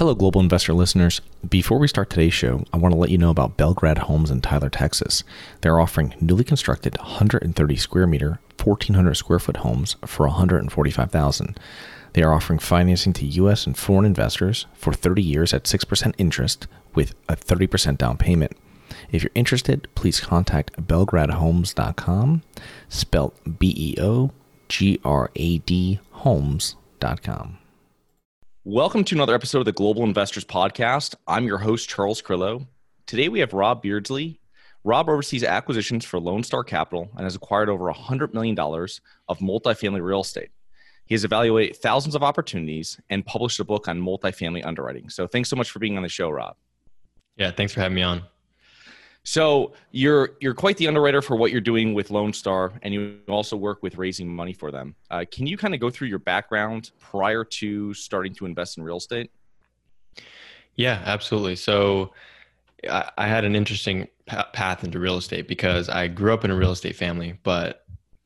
Hello, global investor listeners. Before we start today's show, I want to let you know about Beograd Homes in Tyler, Texas. They're offering newly constructed 130 square meter, 1400 square foot homes for 145,000. They are offering financing to U.S. and foreign investors for 30 years at 6% interest with a 30% down payment. If you're interested, please contact beogradhomes.com, spelled B E O G R A D homes.com. Welcome to another episode of the Global Investors Podcast. I'm your host, Charles Carrillo. Today we have Rob Beardsley. Rob oversees acquisitions for Lone Star Capital and has acquired over $100 million of multifamily real estate. He has evaluated thousands of opportunities and published a book on multifamily underwriting. So thanks so much for being on the show, Rob. Yeah, thanks for having me on. So you're you're quite the underwriter for what you're doing with Lone Star, and you also work with raising money for them. Uh, can you kind of go through your background prior to starting to invest in real estate? Yeah, absolutely. So I, I had an interesting path into real estate because I grew up in a real estate family, but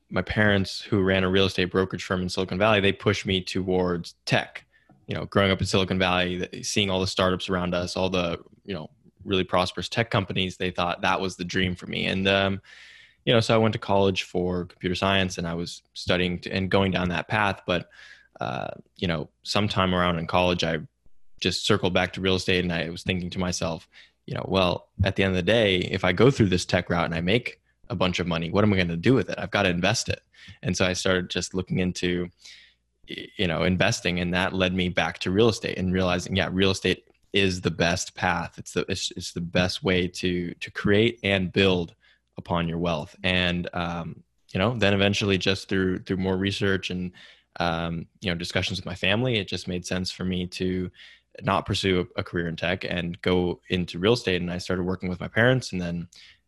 my parents, who ran a real estate brokerage firm in Silicon Valley, they pushed me towards tech. You know, growing up in Silicon Valley, seeing all the startups around us, all the you know really prosperous tech companies, they thought that was the dream for me. And, um, you know, so I went to college for computer science and I was studying to, and going down that path. But, uh, you know, sometime around in college, I just circled back to real estate and I was thinking to myself, you know, well, at the end of the day, if I go through this tech route and I make a bunch of money, what am I going to do with it? I've got to invest it. And so I started just looking into, you know, investing and that led me back to real estate and realizing, yeah, real estate is the best path. It's the it's, it's the best way to to create and build upon your wealth. And um, you know, then eventually, just through through more research and um, you know discussions with my family, it just made sense for me to not pursue a, a career in tech and go into real estate. And I started working with my parents, and then,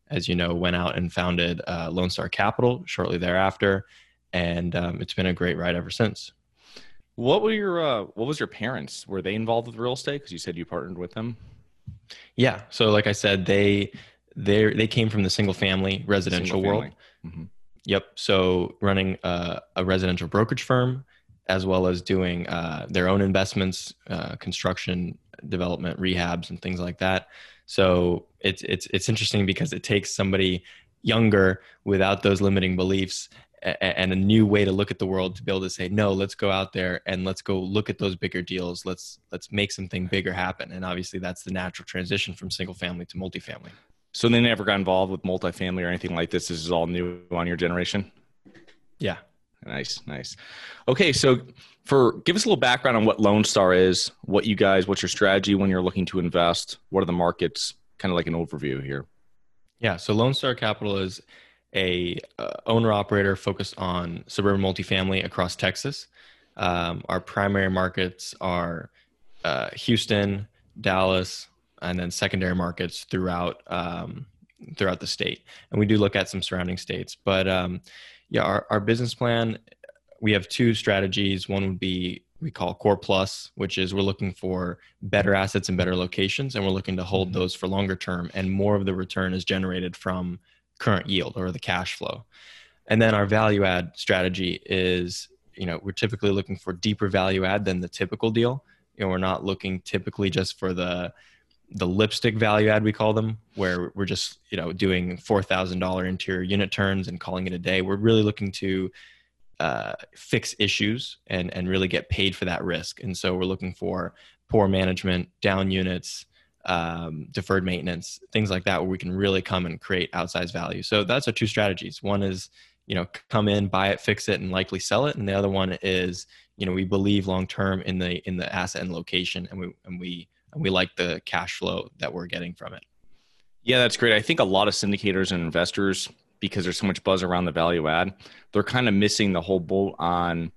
as you know, went out and founded uh, Lone Star Capital shortly thereafter. And um, it's been a great ride ever since. What were your uh, what was your parents? Were they involved with real estate? Because you said you partnered with them. Yeah. So like I said, they they they came from the single family residential single world. Mm-hmm. Yep. So running uh, a residential brokerage firm, as well as doing uh, their own investments, uh, construction, development, rehabs, and things like that. So it's it's it's interesting because it takes somebody younger without those limiting beliefs and a new way to look at the world to be able to say no let's go out there and let's go look at those bigger deals. Let's let's make something bigger happen. And obviously that's the natural transition from single family to multifamily. So they never got involved with multifamily or anything like this? This is all new on your generation? Yeah. Nice nice. Okay so for give us a little background on what lone star is what you guys what's your strategy when you're looking to invest? What are the markets? Kind of like an overview here. Yeah so lone star capital is a uh, owner operator focused on suburban multifamily across Texas. Um, our primary markets are uh, Houston, Dallas, and then secondary markets throughout um, throughout the state. And we do look at some surrounding states. But um, yeah, our, our business plan we have two strategies. One would be we call core plus, which is we're looking for better assets and better locations, and we're looking to hold mm-hmm. those for longer term. And more of the return is generated from current yield or the cash flow. And then our value add strategy is, you know, we're typically looking for deeper value add than the typical deal. You know, we're not looking typically just for the the lipstick value add we call them, where we're just you know doing four thousand dollar interior unit turns and calling it a day. We're really looking to uh, fix issues and and really get paid for that risk. And so we're looking for poor management, down units, um, deferred maintenance, things like that, where we can really come and create outsized value. So that's our two strategies. One is, you know, come in, buy it, fix it, and likely sell it, and the other one is, you know, we believe long term in the in the asset and location, and we and we and we like the cash flow that we're getting from it. Yeah, that's great. I think a lot of syndicators and investors, because there's so much buzz around the value add, they're kind of missing the whole boat on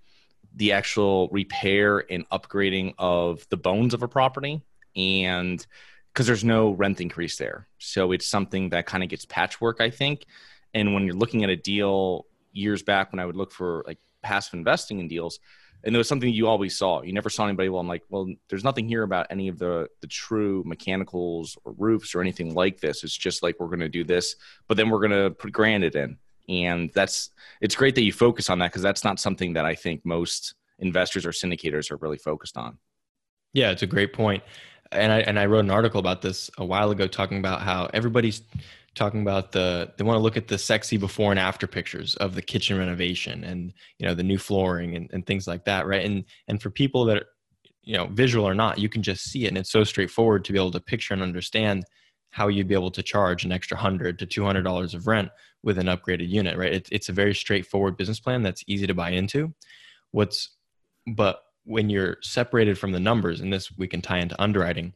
the actual repair and upgrading of the bones of a property and because there's no rent increase there. So it's something that kind of gets patchwork, I think. And when you're looking at a deal years back when I would look for like passive investing in deals, and there was something you always saw. You never saw anybody. Well, I'm like, well, there's nothing here about any of the the true mechanicals or roofs or anything like this. It's just like we're going to do this, but then we're going to put granite in, and that's it's great that you focus on that because that's not something that I think most investors or syndicators are really focused on. Yeah, it's a great point. And I and I wrote an article about this a while ago talking about how everybody's talking about the they want to look at the sexy before and after pictures of the kitchen renovation and you know the new flooring and, and things like that right? And and for people that are, you know visual or not you can just see it and it's so straightforward to be able to picture and understand how you'd be able to charge an extra hundred to two hundred dollars of rent with an upgraded unit right? It, it's a very straightforward business plan that's easy to buy into. What's but when you're separated from the numbers and this we can tie into underwriting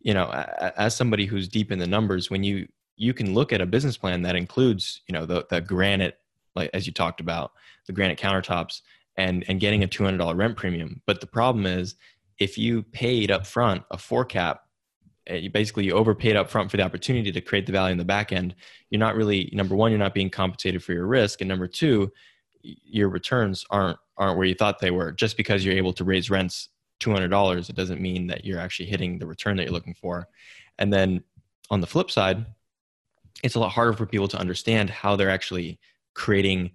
you know as somebody who's deep in the numbers when you you can look at a business plan that includes you know the, the granite like as you talked about the granite countertops and and getting a $200 rent premium. But the problem is if you paid up front a four cap eh, you basically you overpaid up front for the opportunity to create the value in the back end you're not really number one you're not being compensated for your risk and number two your returns aren't aren't where you thought they were. Just because you're able to raise rents $200 it doesn't mean that you're actually hitting the return that you're looking for. And then on the flip side it's a lot harder for people to understand how they're actually creating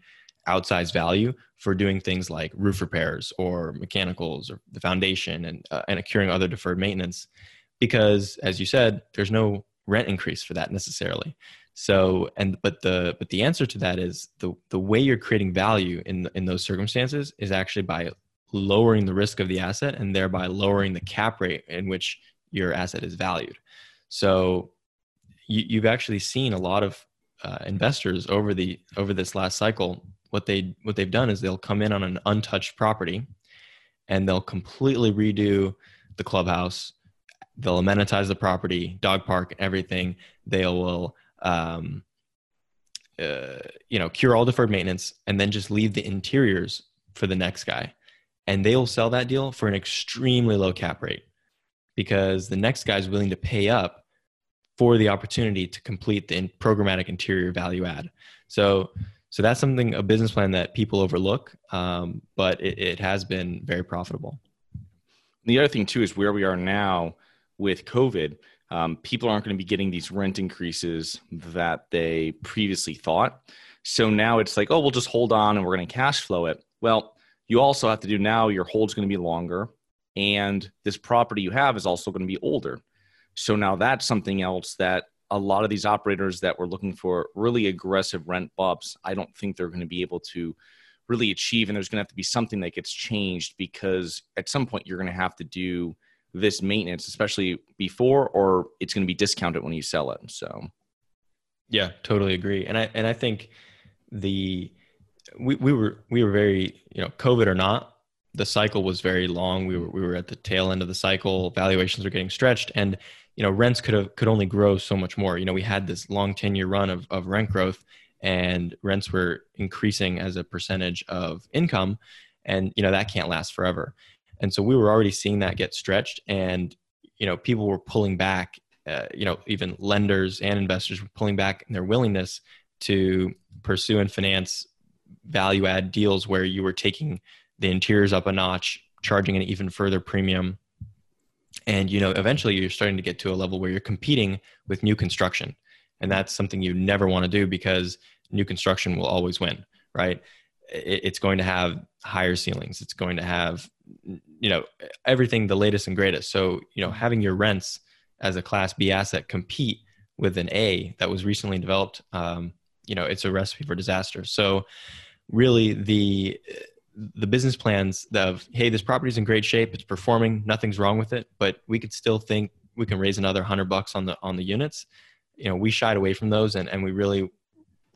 outsized value for doing things like roof repairs or mechanicals or the foundation and uh, and accruing other deferred maintenance because as you said there's no rent increase for that necessarily so and but the but the answer to that is the the way you're creating value in in those circumstances is actually by lowering the risk of the asset and thereby lowering the cap rate in which your asset is valued so you, have actually seen a lot of uh, investors over the over this last cycle. What they what they've done is they'll come in on an untouched property, and they'll completely redo the clubhouse. They'll amenitize the property, dog park, everything. They will, um, uh, you know, cure all deferred maintenance, and then just leave the interiors for the next guy, and they will sell that deal for an extremely low cap rate because the next guy is willing to pay up for the opportunity to complete the programmatic interior value add. So, so that's something a business plan that people overlook, um, but it, it has been very profitable. The other thing too is where we are now with COVID. Um, people aren't going to be getting these rent increases that they previously thought. So now it's like, oh, we'll just hold on and we're going to cash flow it. Well, you also have to do now your hold's going to be longer, and this property you have is also going to be older. So now that's something else that a lot of these operators that were looking for really aggressive rent bumps, I don't think they're going to be able to really achieve. And there's going to have to be something that gets changed because at some point you're going to have to do this maintenance, especially before, or it's going to be discounted when you sell it. So, yeah, totally agree. And I and I think the we we were we were very you know COVID or not, the cycle was very long. We were we were at the tail end of the cycle. Valuations were getting stretched, and you know rents could have could only grow so much more you know we had this long 10 year run of, of rent growth and rents were increasing as a percentage of income and you know that can't last forever and so we were already seeing that get stretched and you know people were pulling back uh, you know even lenders and investors were pulling back in their willingness to pursue and finance value add deals where you were taking the interiors up a notch charging an even further premium. And you know eventually you're starting to get to a level where you're competing with new construction. And that's something you never want to do because new construction will always win right? It's going to have higher ceilings. It's going to have you know everything the latest and greatest. So you know having your rents as a class b asset compete with an a that was recently developed um, you know it's a recipe for disaster. So really the the business plans of hey this property's in great shape it's performing nothing's wrong with it but we could still think we can raise another 100 bucks on the on the units. You know we shied away from those and, and we really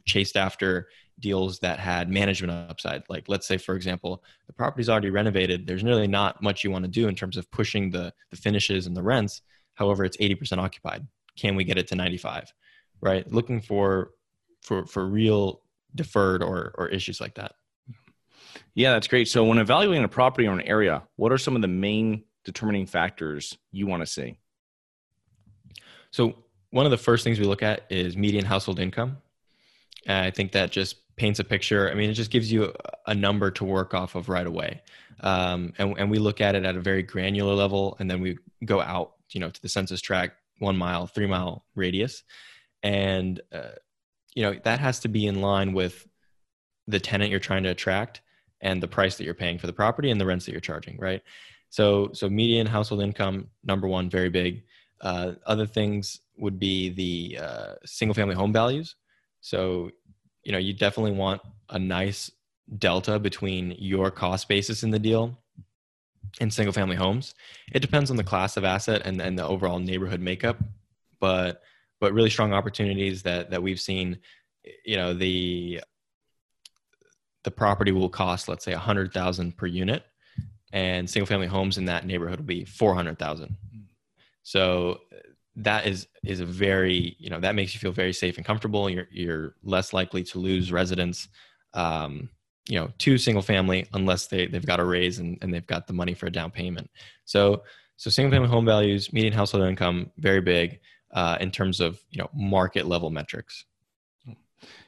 chased after deals that had management upside like let's say for example the property's already renovated there's really not much you want to do in terms of pushing the the finishes and the rents however it's 80% occupied can we get it to 95 right looking for for for real deferred or or issues like that yeah, that's great. So, when evaluating a property or an area, what are some of the main determining factors you want to see? So one of the first things we look at is median household income. I think that just paints a picture. I mean, it just gives you a number to work off of right away. Um, and, and we look at it at a very granular level, and then we go out, you know, to the census tract, one mile, three mile radius, and uh, you know that has to be in line with the tenant you're trying to attract and the price that you're paying for the property and the rents that you're charging, right? So, so median household income, number one, very big. Uh, other things would be the uh, single family home values. So, you know, you definitely want a nice delta between your cost basis in the deal and single family homes. It depends on the class of asset and, and the overall neighborhood makeup, but but really strong opportunities that that we've seen. You know, the the property will cost let's say a hundred thousand per unit, and single family homes in that neighborhood will be four hundred thousand. Hmm. So that is is a very you know that makes you feel very safe and comfortable. You're you're less likely to lose residents. Um, you know, to single family unless they they've got a raise and, and they've got the money for a down payment. So so single family home values, median household income, very big uh, in terms of you know market level metrics.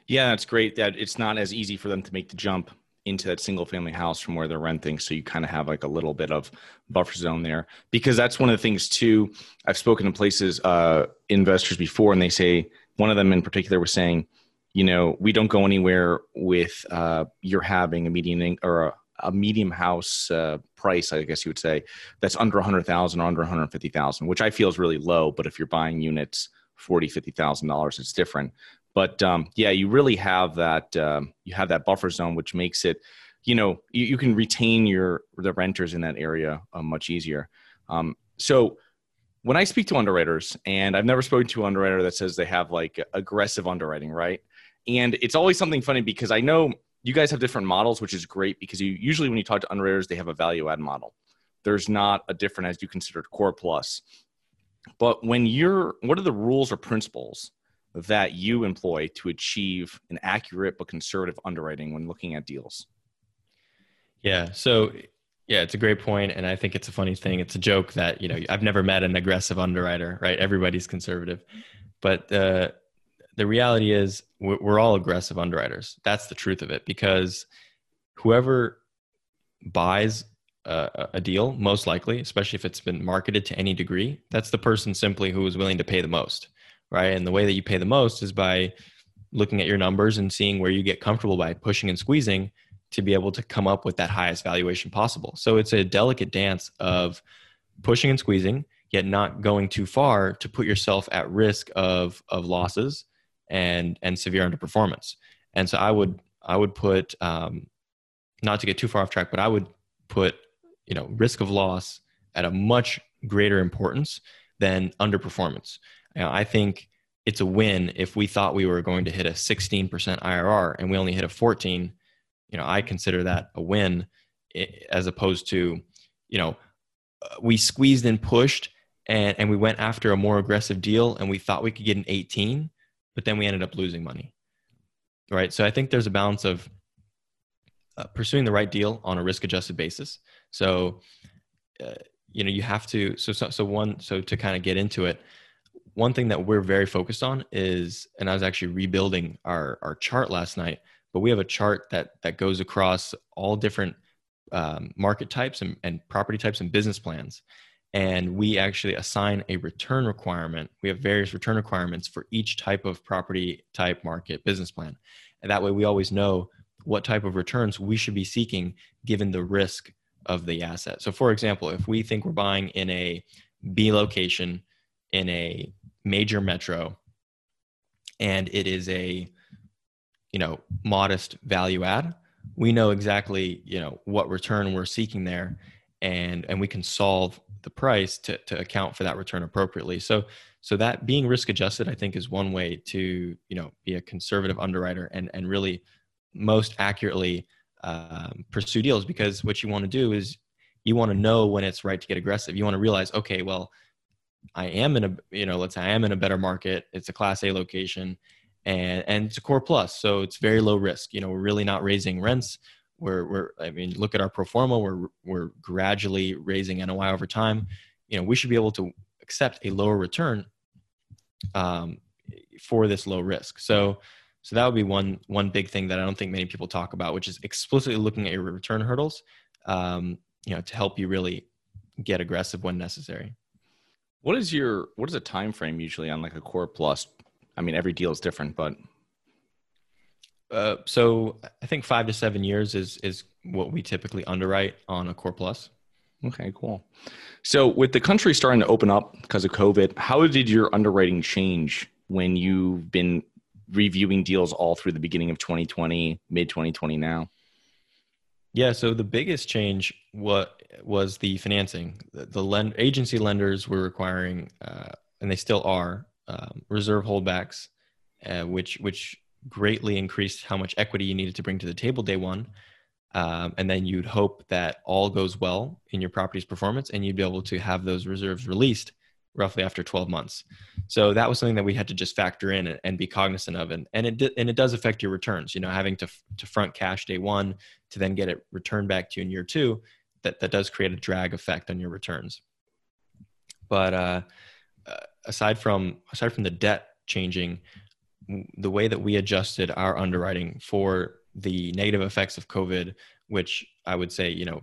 Yeah, it's great. That it's not as easy for them to make the jump into that single family house from where they're renting. So you kind of have like a little bit of buffer zone there because that's one of the things too. I've spoken to places, uh, investors before, and they say one of them in particular was saying, you know, we don't go anywhere with uh, you're having a median or a, a medium house uh, price, I guess you would say, that's under 100,000 or under 150,000, which I feel is really low. But if you're buying units 40, 50,000 dollars, it's different. But um, yeah, you really have that um, you have that buffer zone, which makes it, you know, you, you can retain your the renters in that area uh, much easier. Um, so when I speak to underwriters, and I've never spoken to an underwriter that says they have like aggressive underwriting, right? And it's always something funny because I know you guys have different models, which is great because you usually when you talk to underwriters, they have a value add model. There's not a different as you consider core plus. But when you're, what are the rules or principles that you employ to achieve an accurate but conservative underwriting when looking at deals? Yeah. So, yeah, it's a great point, and I think it's a funny thing. It's a joke that you know I've never met an aggressive underwriter, right? Everybody's conservative, but uh, the reality is we're all aggressive underwriters. That's the truth of it, because whoever buys a, a deal, most likely, especially if it's been marketed to any degree, that's the person simply who is willing to pay the most right? And the way that you pay the most is by looking at your numbers and seeing where you get comfortable by pushing and squeezing to be able to come up with that highest valuation possible. So it's a delicate dance of pushing and squeezing, yet not going too far to put yourself at risk of of losses and and severe underperformance. And so I would I would put um, not to get too far off track, but I would put you know risk of loss at a much greater importance than underperformance. You know, I think it's a win if we thought we were going to hit a 16% IRR and we only hit a 14. You know, I consider that a win as opposed to, you know, uh, we squeezed and pushed and, and we went after a more aggressive deal and we thought we could get an 18, but then we ended up losing money. Right. So I think there's a balance of uh, pursuing the right deal on a risk adjusted basis. So, uh, you know, you have to, so, so, so one, so to kind of get into it, one thing that we're very focused on is, and I was actually rebuilding our our chart last night, but we have a chart that that goes across all different um, market types and, and property types and business plans. And we actually assign a return requirement. We have various return requirements for each type of property type, market, business plan. And that way we always know what type of returns we should be seeking given the risk of the asset. So, for example, if we think we're buying in a B location in a major metro and it is a you know modest value add. We know exactly you know what return we're seeking there and and we can solve the price to, to account for that return appropriately. So so that being risk adjusted i think is one way to you know be a conservative underwriter and and really most accurately um, pursue deals because what you want to do is you want to know when it's right to get aggressive. You want to realize okay well I am in a you know let's say I am in a better market. It's a Class A location, and and it's a core plus, so it's very low risk. You know, we're really not raising rents. We're we're I mean, look at our pro forma. We're we're gradually raising NOI over time. You know, we should be able to accept a lower return um, for this low risk. So, so that would be one one big thing that I don't think many people talk about, which is explicitly looking at your return hurdles, um, you know, to help you really get aggressive when necessary. What is your what is a time frame usually on like a core plus? I mean, every deal is different, but uh, so I think five to seven years is is what we typically underwrite on a core plus. Okay, cool. So with the country starting to open up because of COVID, how did your underwriting change when you've been reviewing deals all through the beginning of 2020, mid 2020 now? Yeah, so the biggest change what was the financing. The, the lend, agency lenders were requiring, uh, and they still are, um, reserve holdbacks, uh, which which greatly increased how much equity you needed to bring to the table day one. Um, and then you'd hope that all goes well in your property's performance and you'd be able to have those reserves released roughly after 12 months. So that was something that we had to just factor in and, and be cognizant of. And, and, it, and it does affect your returns, you know, having to, to front cash day one to then get it returned back to you in year two, that, that does create a drag effect on your returns. But uh, uh aside from aside from the debt changing, the way that we adjusted our underwriting for the negative effects of COVID, which I would say, you know,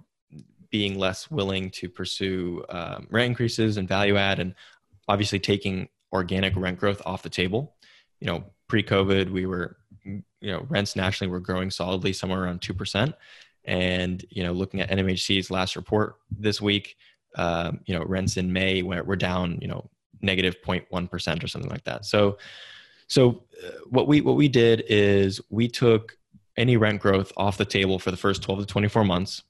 being less willing to pursue um, rent increases and value add, and obviously taking organic rent growth off the table. You know, pre-COVID, we were, you know, rents nationally were growing solidly somewhere around two percent, and you know, looking at NMHC's last report this week, um, you know, rents in May were down, you know, negative 0.1 percent or something like that. So, so uh, what we what we did is we took any rent growth off the table for the first 12 to 24 months.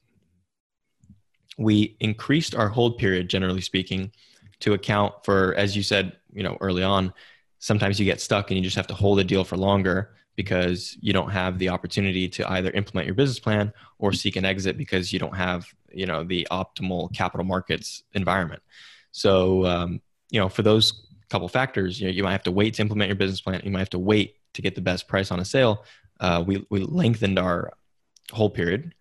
We increased our hold period generally speaking to account for as you said you know early on sometimes you get stuck and you just have to hold a deal for longer because you don't have the opportunity to either implement your business plan or seek an exit because you don't have you know the optimal capital markets environment. So um, you know for those couple factors you know you might have to wait to implement your business plan. You might have to wait to get the best price on a sale. Uh, we, we lengthened our hold period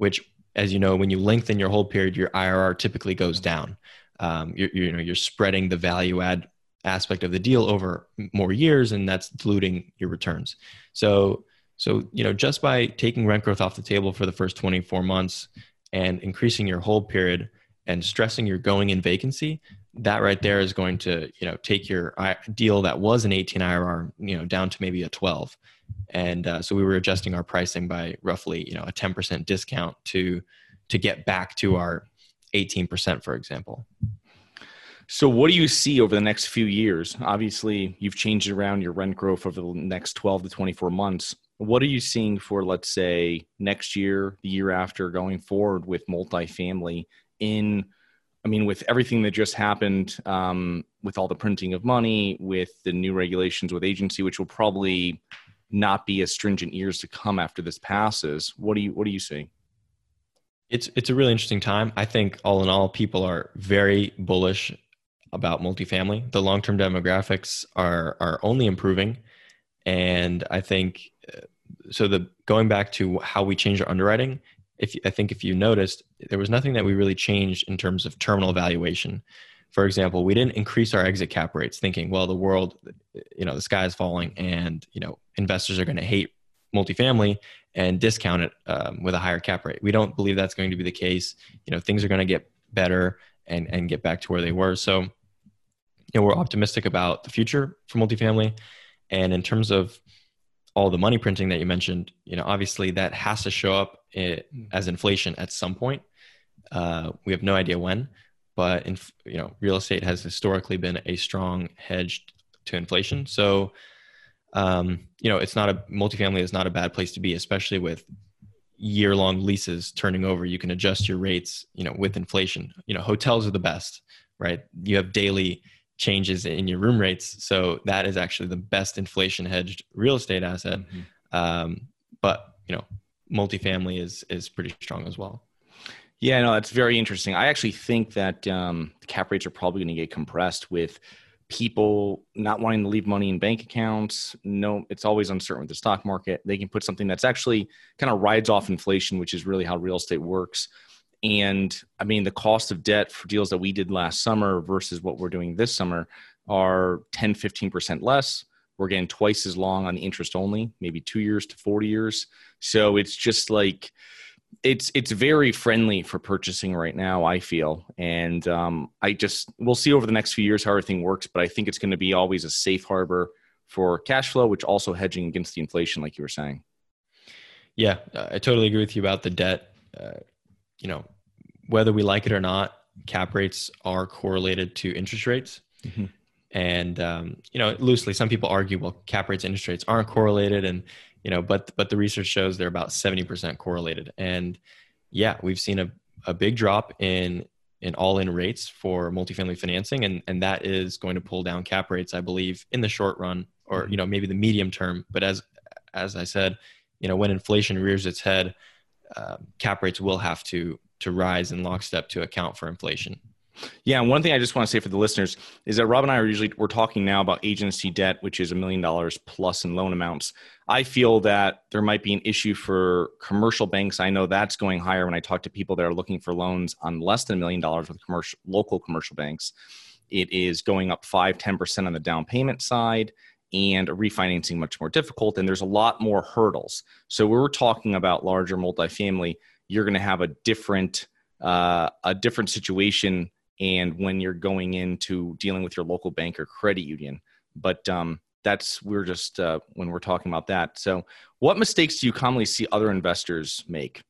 which as you know, when you lengthen your hold period, your IRR typically goes down. Um, you know, you're spreading the value add aspect of the deal over more years, and that's diluting your returns. So, so you know, just by taking rent growth off the table for the first 24 months and increasing your hold period and stressing your going in vacancy, that right there is going to you know take your deal that was an 18 IRR you know down to maybe a 12 and uh, so we were adjusting our pricing by roughly you know a 10% discount to to get back to our 18% for example so what do you see over the next few years obviously you've changed around your rent growth over the next 12 to 24 months what are you seeing for let's say next year the year after going forward with multifamily in I mean, with everything that just happened, um, with all the printing of money, with the new regulations with agency, which will probably not be as stringent years to come after this passes. What do you what do you see? It's it's a really interesting time. I think all in all, people are very bullish about multifamily. The long term demographics are are only improving, and I think uh, so. The going back to how we change our underwriting, if I think if you noticed, there was nothing that we really changed in terms of terminal valuation for example, we didn't increase our exit cap rates thinking, well, the world, you know, the sky is falling and, you know, investors are going to hate multifamily and discount it um, with a higher cap rate. We don't believe that's going to be the case. You know, things are going to get better and, and get back to where they were. So, you know, we're optimistic about the future for multifamily. And in terms of all the money printing that you mentioned, you know, obviously that has to show up eh, as inflation at some point. Uh, we have no idea when, but in, you know, real estate has historically been a strong hedge to inflation. So, um, you know, it's not a multifamily is not a bad place to be, especially with year long leases turning over. You can adjust your rates, you know, with inflation. You know, hotels are the best, right? You have daily changes in your room rates, so that is actually the best inflation hedged real estate asset. Mm-hmm. Um, but you know, multifamily is is pretty strong as well. Yeah, no, that's very interesting. I actually think that um, cap rates are probably going to get compressed with people not wanting to leave money in bank accounts. No, it's always uncertain with the stock market. They can put something that's actually kind of rides off inflation, which is really how real estate works. And I mean, the cost of debt for deals that we did last summer versus what we're doing this summer, are 10, 15% less. We're getting twice as long on the interest only, maybe two years to 40 years. So it's just like, it's it's very friendly for purchasing right now i feel and um, i just we'll see over the next few years how everything works but i think it's going to be always a safe harbor for cash flow which also hedging against the inflation like you were saying yeah i totally agree with you about the debt uh, you know whether we like it or not cap rates are correlated to interest rates mm-hmm. and um, you know loosely some people argue well cap rates interest rates aren't correlated and you know but but the research shows they're about 70% correlated and yeah we've seen a, a big drop in in all-in rates for multifamily financing and and that is going to pull down cap rates i believe in the short run or mm-hmm. you know maybe the medium term but as as i said you know when inflation rears its head uh, cap rates will have to to rise in lockstep to account for inflation yeah, and one thing I just want to say for the listeners is that Rob and I are usually we're talking now about agency debt, which is a million dollars plus in loan amounts. I feel that there might be an issue for commercial banks. I know that's going higher when I talk to people that are looking for loans on less than a million dollars with commercial local commercial banks. It is going up five, 10% on the down payment side and refinancing much more difficult. And there's a lot more hurdles. So we we're talking about larger multifamily, you're going to have a different uh, a different situation and when you're going into dealing with your local bank or credit union. But um, that's we're just uh, when we're talking about that. So, what mistakes do you commonly see other investors make?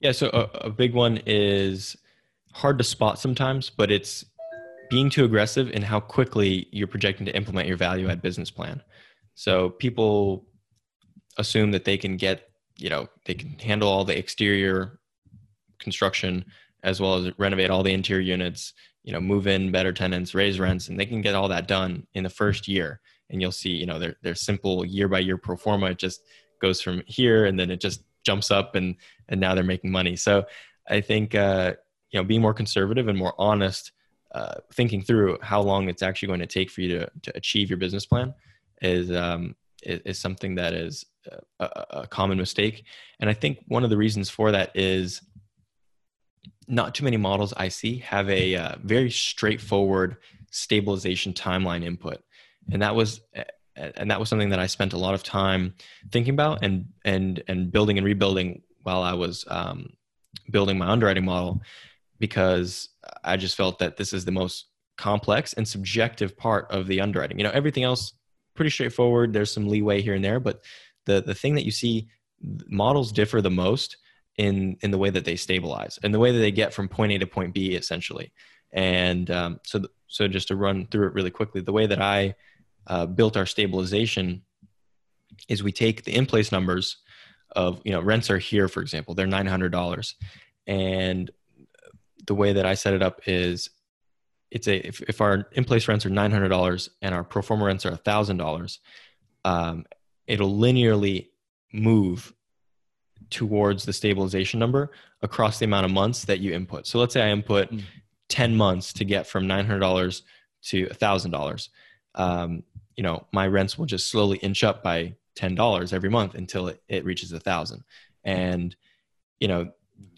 Yeah, so a, a big one is hard to spot sometimes, but it's being too aggressive in how quickly you're projecting to implement your value add business plan. So people assume that they can get, you know, they can handle all the exterior construction as well as renovate all the interior units, you know, move in better tenants, raise rents, and they can get all that done in the first year. And you'll see, you know, their their simple year by year pro forma it just goes from here and then it just jumps up and and now they're making money. So I think uh, you know being more conservative and more honest, uh, thinking through how long it's actually going to take for you to to achieve your business plan is um, is, is something that is a, a common mistake. And I think one of the reasons for that is not too many models I see have a uh, very straightforward stabilization timeline input, and that was and that was something that I spent a lot of time thinking about and and and building and rebuilding while I was um, building my underwriting model because I just felt that this is the most complex and subjective part of the underwriting. You know, everything else pretty straightforward. There's some leeway here and there, but the the thing that you see models differ the most in in the way that they stabilize and the way that they get from point A to point B essentially. And um, so so just to run through it really quickly, the way that I uh, built our stabilization is we take the in place numbers of you know rents are here for example they're nine hundred dollars, and the way that I set it up is it's a if, if our in place rents are nine hundred dollars and our pro forma rents are thousand um, dollars, it'll linearly move towards the stabilization number across the amount of months that you input. So let's say I input mm. 10 months to get from $900 to $1,000. Um, you know, my rents will just slowly inch up by $10 every month until it, it reaches a thousand. And, you know,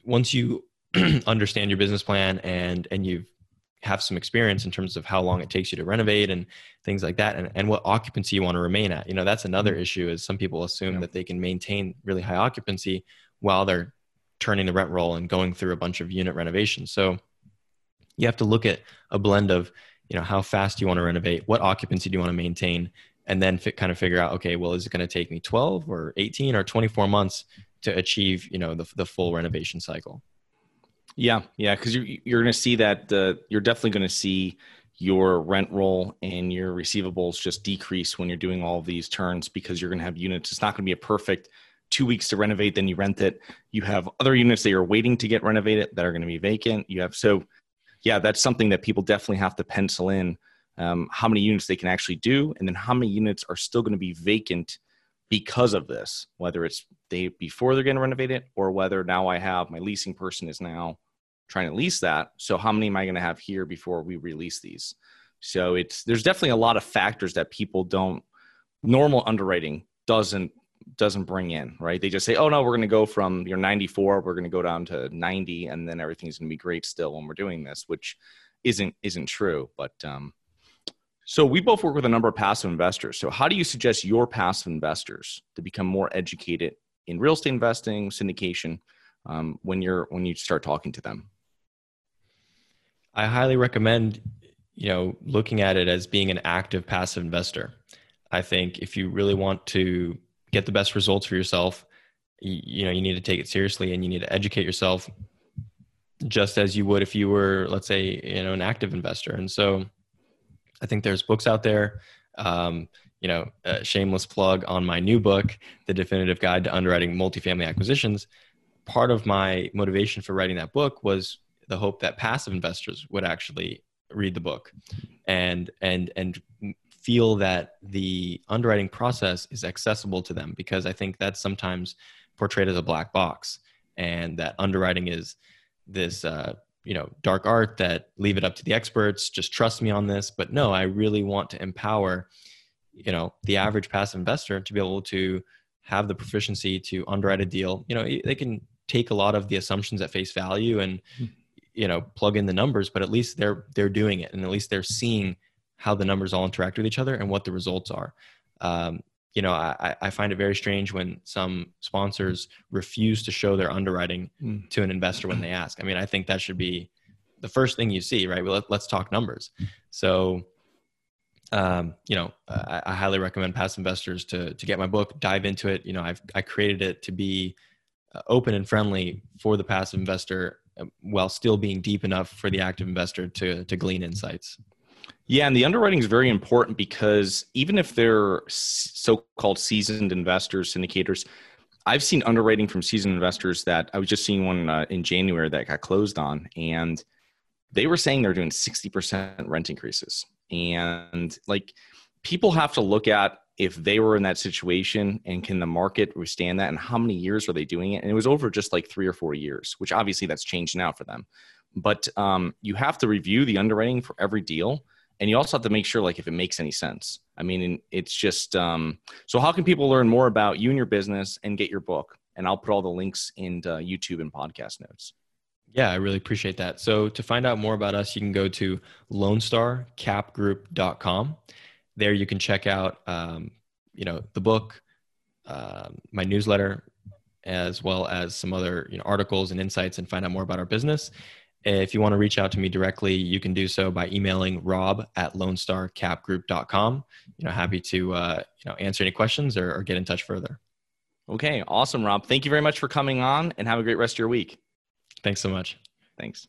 once you understand your business plan and, and you've some experience in terms of how long it takes you to renovate and things like that and, and what occupancy you want to remain at you know that's another mm-hmm. issue is some people assume yeah. that they can maintain really high occupancy while they're turning the rent roll and going through a bunch of unit renovations so you have to look at a blend of you know how fast you want to renovate what occupancy do you want to maintain and then f- kind of figure out okay well is it going to take me 12 or 18 or 24 months to achieve you know the, the full renovation cycle yeah, yeah, because you're you're going to see that uh, you're definitely going to see your rent roll and your receivables just decrease when you're doing all these turns because you're going to have units. It's not going to be a perfect two weeks to renovate, then you rent it. You have other units that you're waiting to get renovated that are going to be vacant. You have so, yeah, that's something that people definitely have to pencil in um, how many units they can actually do, and then how many units are still going to be vacant because of this, whether it's they before they're going to renovate it or whether now I have my leasing person is now trying to lease that. So how many am I going to have here before we release these? So it's there's definitely a lot of factors that people don't normal underwriting doesn't doesn't bring in, right? They just say, "Oh no, we're going to go from your 94, we're going to go down to 90 and then everything's going to be great still when we're doing this," which isn't isn't true, but um So we both work with a number of passive investors. So how do you suggest your passive investors to become more educated in real estate investing, syndication, um, when you're when you start talking to them? I highly recommend, you know, looking at it as being an active passive investor. I think if you really want to get the best results for yourself, you, you know, you need to take it seriously and you need to educate yourself just as you would if you were, let's say, you know, an active investor. And so I think there's books out there. Um, you know, a shameless plug on my new book, The Definitive Guide to Underwriting Multifamily Acquisitions. Part of my motivation for writing that book was the hope that passive investors would actually read the book and and and feel that the underwriting process is accessible to them because I think that's sometimes portrayed as a black box and that underwriting is this uh, you know dark art that leave it up to the experts just trust me on this but no i really want to empower you know the average passive investor to be able to have the proficiency to underwrite a deal you know they can take a lot of the assumptions at face value and hmm. You know plug in the numbers but at least they're they're doing it and at least they're seeing how the numbers all interact with each other and what the results are. Um, you know I, I find it very strange when some sponsors refuse to show their underwriting mm. to an investor when they ask. I mean i think that should be the first thing you see right? Well, let, us talk numbers. So um, you know I, I, highly recommend past investors to to get my book dive into it. You know i've i created it to be uh, open and friendly for the passive investor while still being deep enough for the active investor to to glean insights yeah, and the underwriting is very important because even if they're so-called seasoned investors, syndicators, I've seen underwriting from seasoned investors that I was just seeing one uh, in January that got closed on, and they were saying they're doing 60% rent increases. And like people have to look at if they were in that situation and can the market withstand that and how many years are they doing it? And it was over just like three or four years, which obviously that's changed now for them. But um, you have to review the underwriting for every deal and you also have to make sure like if it makes any sense. I mean it's just um, so how can people learn more about you and your business and get your book? And i'll put all the links in youtube and podcast notes. Yeah i really appreciate that. So to find out more about us you can go to lonestarcapgroup.com there you can check out um, you know the book uh, my newsletter as well as some other you know, articles and insights and find out more about our business if you want to reach out to me directly, you can do so by emailing rob at lonestarcapgroup.com. You know, happy to uh, you know answer any questions or, or get in touch further. Okay, awesome, Rob. Thank you very much for coming on, and have a great rest of your week. Thanks so much. Thanks.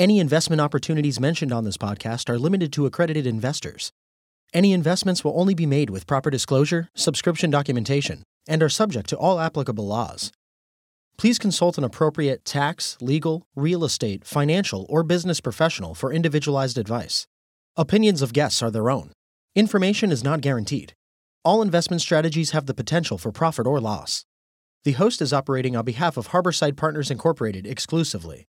Any investment opportunities mentioned on this podcast are limited to accredited investors. Any investments will only be made with proper disclosure, subscription documentation, and are subject to all applicable laws. Please consult an appropriate tax, legal, real estate, financial, or business professional for individualized advice. Opinions of guests are their own. Information is not guaranteed. All investment strategies have the potential for profit or loss. The host is operating on behalf of Harborside Partners Incorporated exclusively.